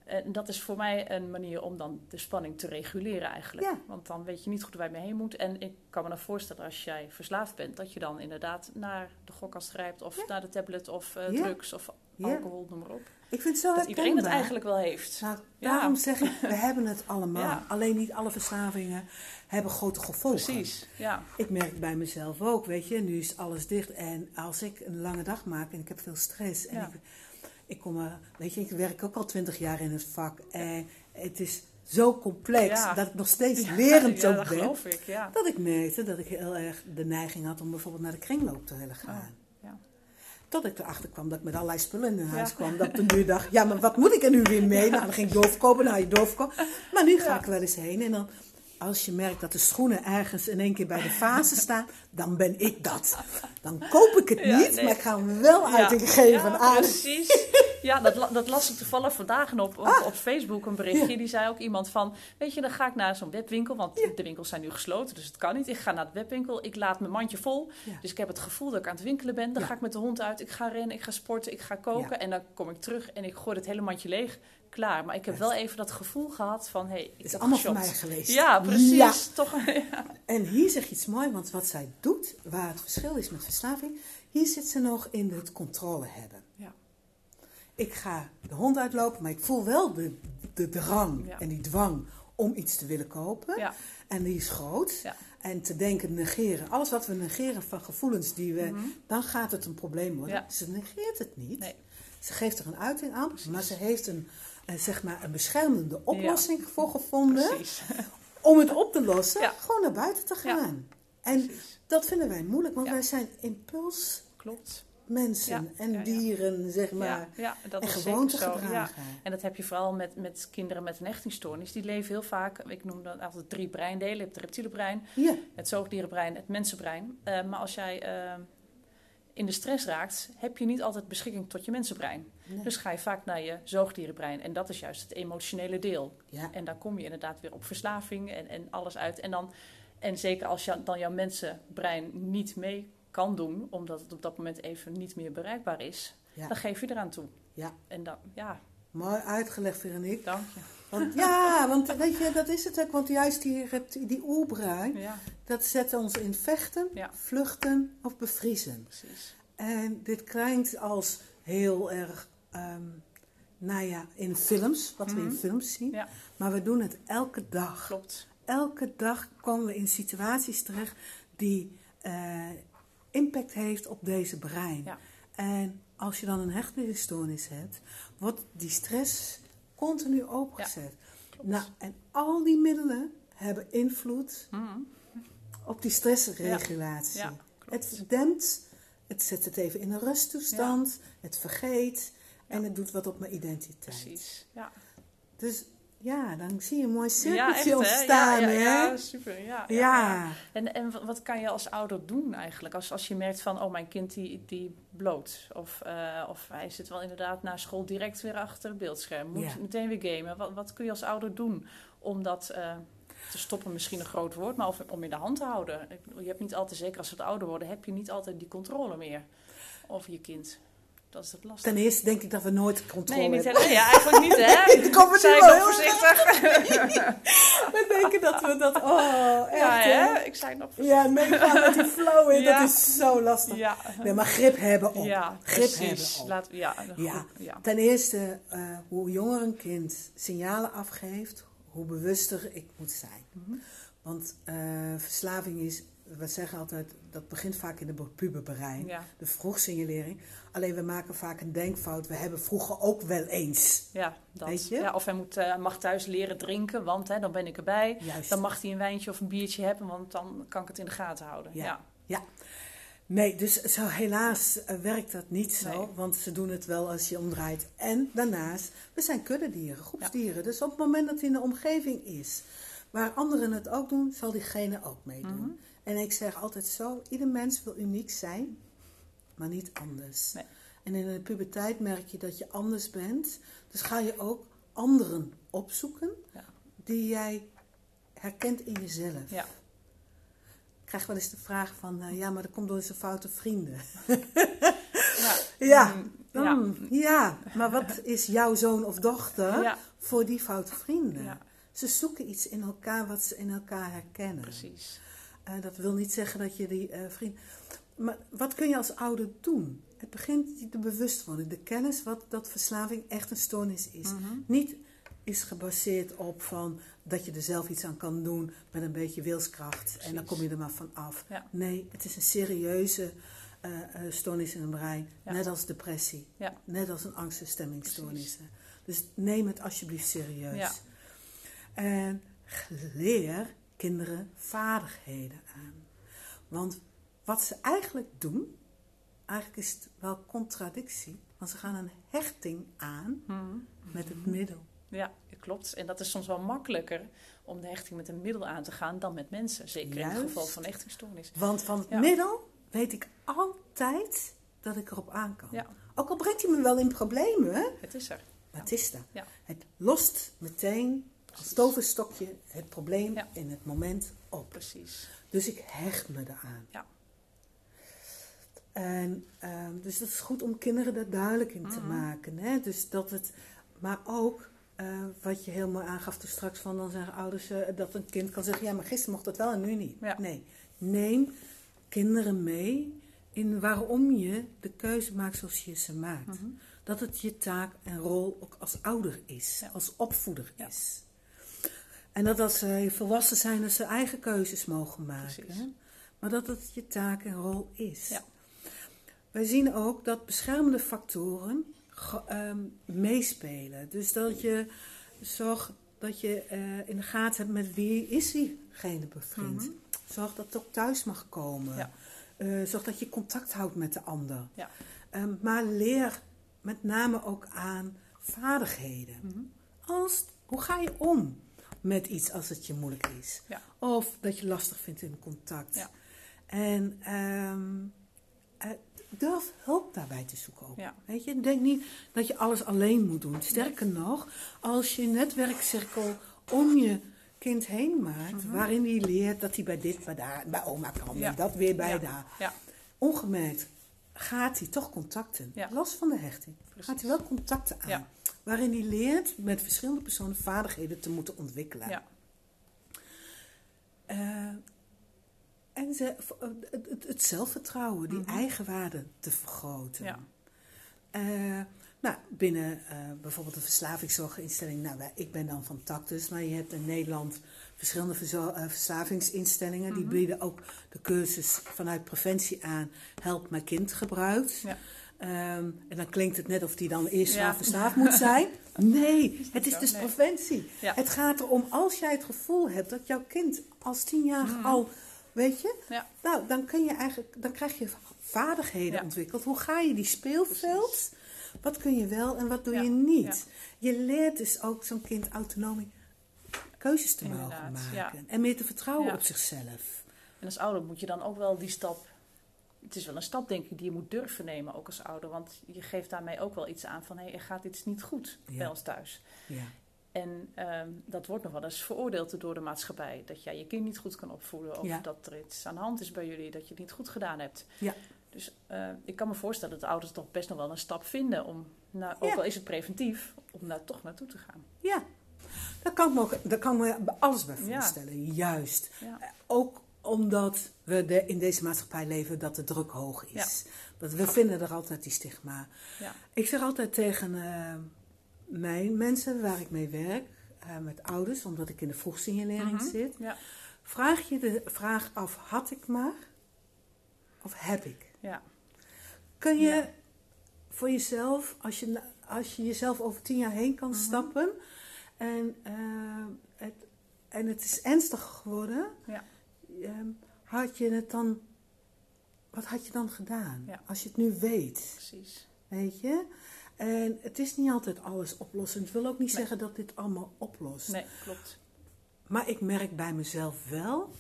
En dat is voor mij een manier om dan de spanning te reguleren eigenlijk. Ja. Want dan weet je niet goed waar je mee heen moet. En ik kan me dan voorstellen als jij verslaafd bent... dat je dan inderdaad naar de gokkast grijpt... of Ja. naar de tablet of eh, drugs of. Alcohol, noem maar op. Ik vind het zo Dat iedereen het eigenlijk wel heeft. Nou, Ja. daarom zeg ik, we hebben het allemaal. Ja. Alleen niet alle verslavingen hebben grote gevolgen. Precies, ja. Ik merk bij mezelf ook, weet je, nu is alles dicht. En als ik een lange dag maak en ik heb veel stress. En Ja. ik, ik kom er, weet je, ik werk ook al twintig jaar in het vak. En het is zo complex Ja. dat ik nog steeds lerend ja, ook dat ben. ik, ja. Dat ik merkte dat ik heel erg de neiging had om bijvoorbeeld naar de kringloop te willen gaan. Tot ik erachter kwam dat ik met allerlei spullen in huis Ja. kwam. Dat ik toen nu dacht, ja, maar wat moet ik er nu weer mee? Nou, dan ging ik doorverkopen, dan had je doorverkopen. Maar nu ga ik wel eens heen en dan... Als je merkt dat de schoenen ergens in één keer bij de fase staan, dan ben ik dat. Dan koop ik het Ja, niet, nee. maar ik ga hem wel uiting ja. geven Ja, aan. precies. Ja, dat, dat las ik toevallig vandaag op, op, Ah. op Facebook een berichtje. Die zei ook iemand van, weet je, dan ga ik naar zo'n webwinkel. Want de winkels zijn nu gesloten, dus het kan niet. Ik ga naar de webwinkel, ik laat mijn mandje vol. Dus ik heb het gevoel dat ik aan het winkelen ben. Dan ga ik met de hond uit, ik ga rennen, ik ga sporten, ik ga koken. En dan kom ik terug en ik gooi het hele mandje leeg. Klaar. Maar ik heb wel even dat gevoel gehad van, hé, hey, ik Het is heb allemaal voor mij geweest. Ja, precies. Ja. Toch, ja. En hier zeg je iets moois, want wat zij doet, waar het verschil is met verslaving, hier zit ze nog in het controle hebben. Ja. Ik ga de hond uitlopen, maar ik voel wel de, de drang Ja. en die dwang om iets te willen kopen. Ja. En die is groot. En te denken, negeren. Alles wat we negeren van gevoelens, die we, dan gaat het een probleem worden. Mhm. Ze negeert het niet. Nee. Ze geeft er een uiting aan, maar ze heeft een, zeg maar een beschermende oplossing voor gevonden. Precies. Om het op te lossen, Ja. gewoon naar buiten te Ja. gaan. En Precies. dat vinden wij moeilijk, want wij zijn impulsmensen Klopt. en ja, ja. dieren, zeg maar. Ja, dat en is gewoonte zo. Ja. gedragen. En dat heb je vooral met, met kinderen met een hechtingstoornis. Die leven heel vaak, ik noem dat altijd drie breindelen. Je hebt het reptiele brein, Ja. het zoogdierenbrein, het mensenbrein. Eh, maar als jij eh, in de stress raakt, heb je niet altijd beschikking tot je mensenbrein. Nee. Dus ga je vaak naar je zoogdierenbrein. En dat is juist het emotionele deel. Ja. En dan kom je inderdaad weer op verslaving en, en alles uit. En, dan, en zeker als je, dan jouw mensenbrein niet mee kan doen, omdat het op dat moment even niet meer bereikbaar is, Ja. dan geef je eraan toe. Ja. En dan, ja, Mooi uitgelegd, Veronique. dank je. Want, ja, want weet je, dat is het ook. Want juist die, oerbrein, Ja, dat zet ons in vechten, Ja. vluchten of bevriezen. precies. En dit klinkt als heel erg, ehm, nou ja, in films, wat we in Mhm. films zien. Ja, Maar we doen het elke dag. klopt. Elke dag komen we in situaties terecht die eh, impact heeft op deze brein. En als je dan een hechtingsstoornis hebt, wordt die stress continu opengezet. Nou, en al die middelen hebben invloed Mhm. op die stressregulatie. Ja, het dempt, het zet het even in een rusttoestand, het vergeet en het doet wat op mijn identiteit. Precies. Ja, Dus ja, dan zie je een mooi ja cirkeltje hè? ontstaan. Ja, ja, hè? ja, super. Ja, ja. En, en wat- kan je als ouder doen eigenlijk? Als, als je merkt van, oh, mijn kind die, die bloot. Of, eh, of hij zit wel inderdaad na school direct weer achter het beeldscherm. Moet meteen weer gamen. Wat, wat kun je als ouder doen om dat eh, te stoppen? Misschien een groot woord, maar of, om in de hand te houden. Je hebt niet altijd, zeker als ze het ouder worden, heb je niet altijd die controle meer over je kind. Dat is het lastige. Ten eerste denk ik dat we nooit controle Nee, niet hebben. Ja, eigenlijk niet, hè? Ik kom er ik wel heel voorzichtig. We denken dat we dat... Oh, echt Ja, hè? Ik zei nog voorzichtig. Ja, meegaan met die flow in, Ja. dat is zo lastig. Ja, Nee, maar grip hebben op. ja grip precies. hebben op. Laat, ja, Ja. ja. Ten eerste, eh, hoe jonger een kind signalen afgeeft, hoe bewuster ik moet zijn. Mhm. Want eh, verslaving is, we zeggen altijd, dat begint vaak in de puberbrein. Ja. De vroegsignalering. Alleen we maken vaak een denkfout. We hebben vroeger ook wel eens. Ja, dat. Weet je? Ja, of hij moet, eh, mag thuis leren drinken, want hè, dan ben ik erbij. Juist. Dan mag hij een wijntje of een biertje hebben, want dan kan ik het in de gaten houden. Ja. Ja, Ja. Nee, dus zo helaas eh, werkt dat niet zo, Nee. want ze doen het wel als je omdraait. En daarnaast, we zijn kuddedieren, groepsdieren. Dus op het moment dat hij in de omgeving is waar anderen het ook doen, zal diegene ook meedoen. Mhm. En ik zeg altijd zo, ieder mens wil uniek zijn, maar niet anders. Nee. En in de puberteit merk je dat je anders bent. Dus ga je ook anderen opzoeken Ja. die jij herkent in jezelf. Ja. Ik krijg wel eens de vraag van, eh, ja, maar dat komt door zijn foute vrienden. Ja. Ja, Mm, ja. ja. maar wat is jouw zoon of dochter voor die foute vrienden? Ze zoeken iets in elkaar wat ze in elkaar herkennen. Precies. Eh, dat wil niet zeggen dat je die eh, vriend. Maar wat kun je als ouder doen? Het begint de bewustwording, de kennis wat dat verslaving echt een stoornis is. Mhm. Niet is gebaseerd op van dat je er zelf iets aan kan doen met een beetje wilskracht en dan kom je er maar van af. Ja. Nee, het is een serieuze eh, stoornis in het brein, Ja. net als depressie, Ja. net als een angst- en. Dus neem het alsjeblieft serieus. Ja. En leer kinderen vaardigheden aan. Want wat ze eigenlijk doen, eigenlijk is het wel contradictie. Want ze gaan een hechting aan Mhm. met het middel. Ja, klopt. En dat is soms wel makkelijker om de hechting met een middel aan te gaan dan met mensen. Zeker in het geval van hechtingstoornis. Want van het Ja. middel weet ik altijd dat ik erop aan kan. Ja, Ook al brengt hij me wel in problemen, het is er. maar het is er. Ja. Het lost meteen als toverstokje het probleem Ja. in het moment op. Precies. Dus ik hecht me eraan. Ja. En ehm, dus dat is goed om kinderen daar duidelijk in te Mhm. maken. Hè? Dus dat het, maar ook eh, wat je heel mooi aangaf toen straks van, dan zeggen ouders eh, dat een kind kan zeggen, ja, maar gisteren mocht dat wel en nu niet. Ja. Nee, neem kinderen mee in waarom je de keuze maakt zoals je ze maakt. Mhm. Dat het je taak en rol ook als ouder is, Ja. als opvoeder Ja. is. En dat als ze volwassen zijn, dat ze eigen keuzes mogen maken. Precies. Maar dat het je taak en rol is. Ja. Wij zien ook dat beschermende factoren ehm, meespelen. Dus dat je zorgt dat je eh, in de gaten hebt met wie is diegene bevriend. Mhm. Zorg dat het ook thuis mag komen. Ja. Eh, zorg dat je contact houdt met de ander. Ja. Ehm, maar leer met name ook aan vaardigheden. Mhm. Als, hoe ga je om met iets als het je moeilijk is? Ja. Of dat je lastig vindt in contact. Ja. En ehm, eh, durf hulp daarbij te zoeken ook. Ja. Weet je, denk niet dat je alles alleen moet doen. Sterker nog, als je een netwerkcirkel om je kind heen maakt, Mhm. waarin hij leert dat hij bij dit, bij daar, bij oma kan, en dat weer bij daar. Ja. Ongemerkt gaat hij toch contacten, los van de hechting. Precies. Gaat hij wel contacten aan, Ja. Waarin hij leert met verschillende personen vaardigheden te moeten ontwikkelen. Ja. Eh, en ze, het, het- het zelfvertrouwen, die Mhm. eigenwaarde te vergroten. Ja. Eh, nou, binnen eh, bijvoorbeeld een verslavingszorginstelling, nou, ik ben dan van Tactus, maar je hebt in Nederland verschillende eh, verslavingsinstellingen. Die Mhm. bieden ook de cursus vanuit preventie aan, help mijn kind gebruikt. Ja. Ehm, en dan klinkt het net of die dan eerst Ja. verslaafd moet zijn. Nee, het is dus nee. preventie. Ja. Het gaat erom, als jij het gevoel hebt dat jouw kind als tienjarige Mhm. al, weet je, Ja. nou, dan, kun je eigenlijk, dan krijg je vaardigheden ontwikkeld. Hoe ga je die speelveld? Wat kun je wel en wat doe je niet? Je leert dus ook zo'n kind autonomie keuzes te mogen maken. En meer te vertrouwen op zichzelf. En als ouder moet je dan ook wel die stap. Het is wel een stap, denk ik, die je moet durven nemen, ook als ouder. Want je geeft daarmee ook wel iets aan van: hé, er gaat iets niet goed Ja. bij ons thuis. Ja. En ehm, dat wordt nog wel eens veroordeeld door de maatschappij. Dat jij je kind niet goed kan opvoeden. Of Ja. dat er iets aan de hand is bij jullie, dat je het niet goed gedaan hebt. Ja. Dus eh, ik kan me voorstellen dat ouders toch best nog wel een stap vinden om, nou, ook al is het preventief, om daar toch naartoe te gaan. Ja, daar kan me, ook, daar kan me alles bij voorstellen. Juist. Ja. Ook omdat we de, in deze maatschappij leven dat de druk hoog is. Dat we vinden er altijd die stigma. Ja. Ik zeg altijd tegen eh, mijn mensen waar ik mee werk, eh, met ouders, omdat ik in de vroegsignalering Mhm. zit, Ja. vraag je de vraag af: had ik maar of heb ik? Ja. Kun je voor jezelf, als je, als je jezelf over tien jaar heen kan Mhm. stappen en, eh, het, en het is ernstig geworden, Ja. Ehm, had je het dan wat had je dan gedaan? Ja. Als je het nu weet, Precies. weet je? En het is niet altijd alles oplossend. Het wil ook niet Nee. zeggen dat dit allemaal oplost. Nee, klopt. Maar ik merk bij mezelf wel,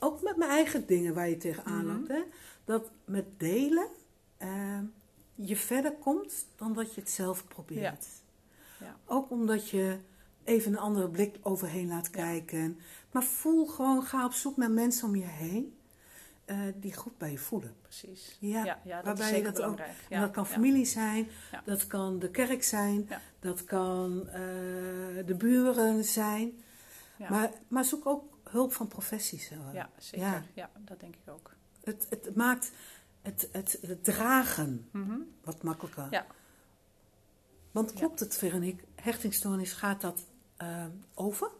ook met mijn eigen dingen waar je tegenaan Mhm. loopt, dat met delen eh, je verder komt dan dat je het zelf probeert. Ja. Ook omdat je even een andere blik overheen laat kijken. Maar voel gewoon, ga op zoek naar mensen om je heen eh, die goed bij je voelen. Precies. Ja, ja, ja dat waarbij is zeker dat ook- belangrijk. Ja, dat kan familie zijn, dat kan de kerk zijn, dat kan eh, de buren zijn. Maar, maar zoek ook hulp van professies. Ja, zeker. Ja. Dat denk ik ook. Het, het maakt het, het, het dragen Mhm. wat makkelijker. Ja. Want klopt het, Veronique, hechtingstoornis, gaat dat eh, over?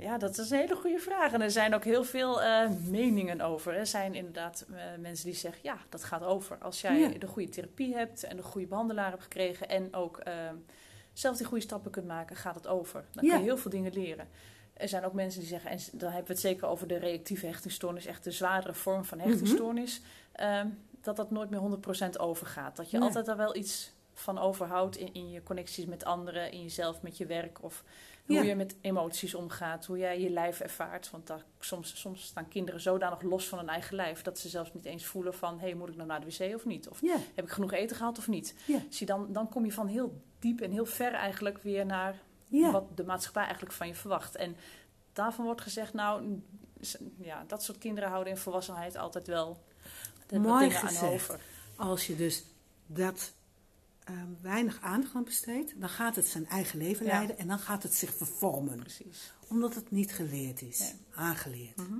Ja, dat is een hele goede vraag. En er zijn ook heel veel eh, meningen over. Er zijn inderdaad eh, mensen die zeggen, ja, dat gaat over. Als jij Ja. de goede therapie hebt en de goede behandelaar hebt gekregen... en ook eh, zelf die goede stappen kunt maken, gaat het over. Dan Ja. kun je heel veel dingen leren. Er zijn ook mensen die zeggen, en dan hebben we het zeker over de reactieve hechtingsstoornis... echt de zwaardere vorm van hechtingsstoornis... ehm, dat dat nooit meer 100% overgaat. Dat je altijd daar wel iets van overhoudt in, in je connecties met anderen... in jezelf, met je werk of hoe Ja. je met emoties omgaat, hoe jij je lijf ervaart. Want daar, soms, soms staan kinderen zodanig los van hun eigen lijf dat ze zelfs niet eens voelen van: hé, hey, moet ik nou naar de wc of niet? Of Ja, heb ik genoeg eten gehad of niet? Je dan, dan kom je van heel diep en heel ver eigenlijk weer naar wat de maatschappij eigenlijk van je verwacht. En daarvan wordt gezegd: nou, ja, dat soort kinderen houden in volwassenheid altijd wel Mooi gezegd. over. Als je dus dat eh, weinig aandacht aan besteedt, dan gaat het zijn eigen leven Ja. leiden en dan gaat het zich vervormen. Precies. Omdat het niet geleerd is, Nee. aangeleerd. Mhm.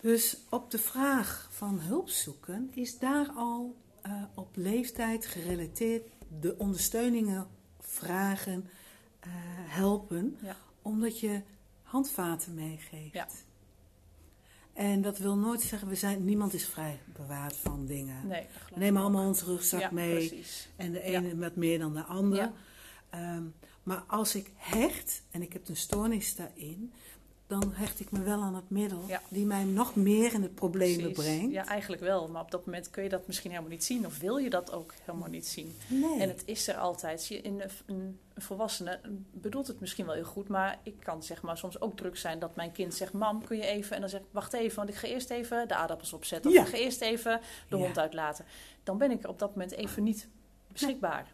Dus op de vraag van hulp zoeken is daar al eh, op leeftijd gerelateerd de ondersteuningen vragen, eh, helpen, Ja. omdat je handvaten meegeeft. En dat wil nooit zeggen, we zijn, niemand is vrij bewaard van dingen. Nee, We nemen allemaal onze rugzak ja, mee. Precies. En de ene met meer dan de ander. Ja. Ehm, maar als ik hecht en ik heb een stoornis daarin, dan hecht ik me wel aan het middel Ja. die mij nog meer in het problemen Precies. brengt. Ja, eigenlijk wel. Maar op dat moment kun je dat misschien helemaal niet zien. Of wil je dat ook helemaal niet zien. Nee. En het is er altijd. Je- In een, volwassene bedoelt het misschien wel heel goed. Maar ik kan zeg maar soms ook druk zijn dat mijn kind zegt... Mam, kun je even... En dan zeg ik, wacht even, want ik ga eerst even de aardappels opzetten. Of Ja. ik ga eerst even de Ja. hond uitlaten. Dan ben ik er op dat moment even niet beschikbaar.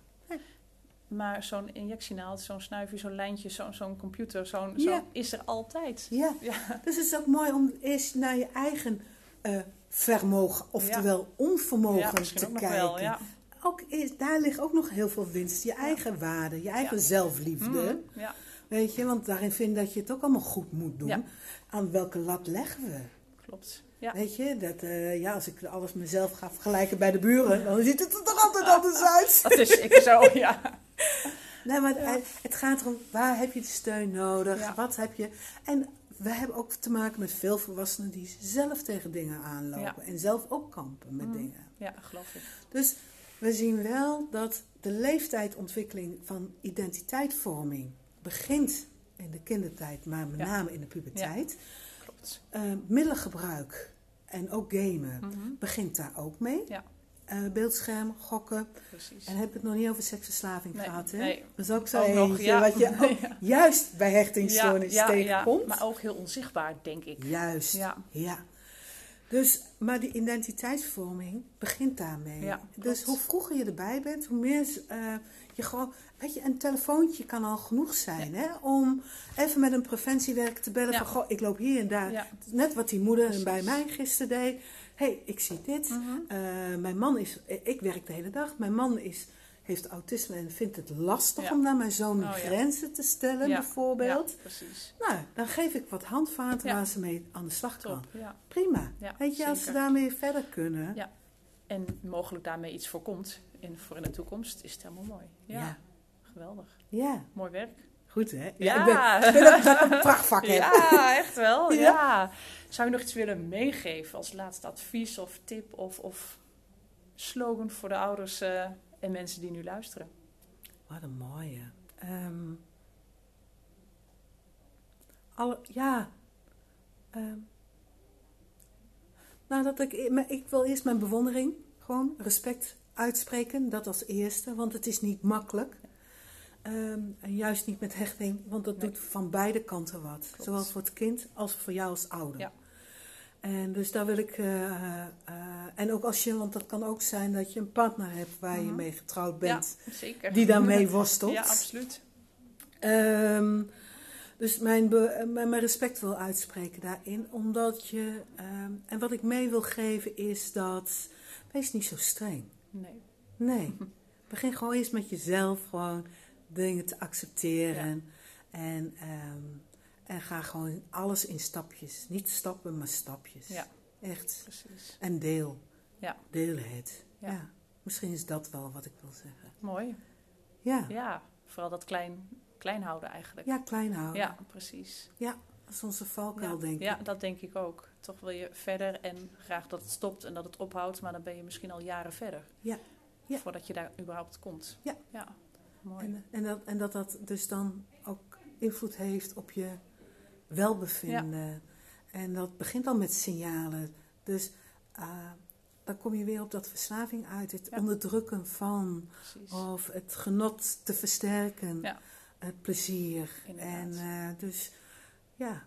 Maar zo'n injectienaald, zo'n snuifje, zo'n lijntje, zo'n zo'n computer... Zo'n, Ja. zo'n is er altijd. Ja. Ja. Dus het is ook mooi om eerst naar je eigen eh, vermogen, oftewel onvermogen, Ja, te ook nog kijken. wel, ja. ook is, daar ligt ook nog heel veel winst. Je eigen waarde, je eigen zelfliefde. Mhm, ja, Weet je, want daarin vind dat je het ook allemaal goed moet doen. Ja. Aan welke lat leggen we? klopt. Ja. Weet je, dat, eh, ja, als ik alles mezelf ga vergelijken bij de buren, dan ziet het er toch altijd anders uit. Dat is ik zo, ja. Nee, maar het, het gaat erom, waar heb je de steun nodig? Ja. Wat heb je... En we hebben ook te maken met veel volwassenen die zelf tegen dingen aanlopen. Ja. En zelf ook kampen met Mhm. dingen. Ja, geloof ik. Dus we zien wel dat de leeftijdontwikkeling van identiteitsvorming begint in de kindertijd, maar met Ja. name in de puberteit. Klopt. Eh, middelengebruik en ook gamen Mhm, begint daar ook mee. Ja. Eh, beeldscherm, gokken. Precies. En heb ik het nog niet over seksverslaving Nee, gehad, hè? nee. Dat is ook zo Ook nog, eentje ja. wat je ook Ja. juist bij hechtingsstoornis ja, ja, tegenkomt. maar ook heel onzichtbaar, denk ik. Juist, Ja. Dus, maar die identiteitsvorming begint daarmee. Ja, dus hoe vroeger je erbij bent, hoe meer eh, je gewoon... Weet je, een telefoontje kan al genoeg zijn, hè? Om even met een preventiewerk te bellen Ja. van... Goh, ik loop hier en daar. Net wat die moeder bij mij gisteren deed. Hé, hey, ik zie dit. Mhm. Eh, mijn man is... Ik werk de hele dag. Mijn man is, heeft autisme en vindt het lastig Ja. om naar mijn zoon Oh, ja. grenzen te stellen, Ja. bijvoorbeeld. Ja, precies. Nou, dan geef ik wat handvaten waar ze mee aan de slag kan. Top. Ja. Prima. Ja, Weet je, als ze daarmee verder kunnen. Ja. En mogelijk daarmee iets voorkomt in, voor in de toekomst, is het helemaal mooi. Ja. Ja. Geweldig. Ja, Mooi werk. Goed hè? Ja, ik ben, ik ben ook dat ik een prachtvak heb. ja echt wel. Ja. Ja. Zou je nog iets willen meegeven als laatste advies of tip of, of slogan voor de ouders eh, en mensen die nu luisteren? Wat een mooie. Alle, ja. Ehm, Nou, dat ik, maar ik wil eerst mijn bewondering, gewoon respect uitspreken. Dat als eerste, want het is niet makkelijk. Ehm, en juist niet met hechting, want dat Nee. doet van beide kanten wat. Klopt. Zowel voor het kind als voor jou als ouder. Ja. En dus daar wil ik. eh, eh, en ook als je, want dat kan ook zijn dat je een partner hebt waar je Mhm. mee getrouwd bent, Ja, zeker. die daarmee worstelt. Ja, absoluut. Ehm, dus mijn, be- mijn, mijn respect wil uitspreken daarin, omdat je. ehm, en wat ik mee wil geven is dat. Wees niet zo streng. Nee. Nee. Begin gewoon eerst met jezelf gewoon dingen te accepteren. En, ehm, en ga gewoon alles in stapjes. Niet stappen, maar stapjes. Ja. Echt. Precies. En deel. Ja. Deel het. Ja. Ja. Misschien is dat wel wat ik wil zeggen. Mooi. Ja. Ja, vooral dat klein, klein houden eigenlijk. Ja, klein houden. Ja, precies. Dat is onze valkuil, Ja. denk ik. ja, dat denk ik ook. Toch wil je verder en graag dat het stopt en dat het ophoudt, maar dan ben je misschien al jaren verder. Ja. Ja. Voordat je daar überhaupt komt. Ja. Ja, mooi. En, en, dat, en dat dat dus dan ook invloed heeft op je welbevinden. En dat begint al met signalen. Dus eh, dan kom je weer op dat verslaving uit. Het Ja. onderdrukken van, Precies. of het genot te versterken. Ja. Het plezier. Inderdaad. En eh, dus ja,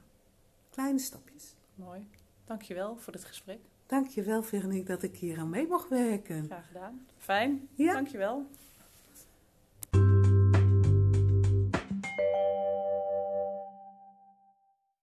kleine stapjes. Mooi. Dankjewel voor dit gesprek. Dankjewel Veronique dat ik hier aan mee mocht werken. Graag gedaan. Fijn. Ja. Dankjewel.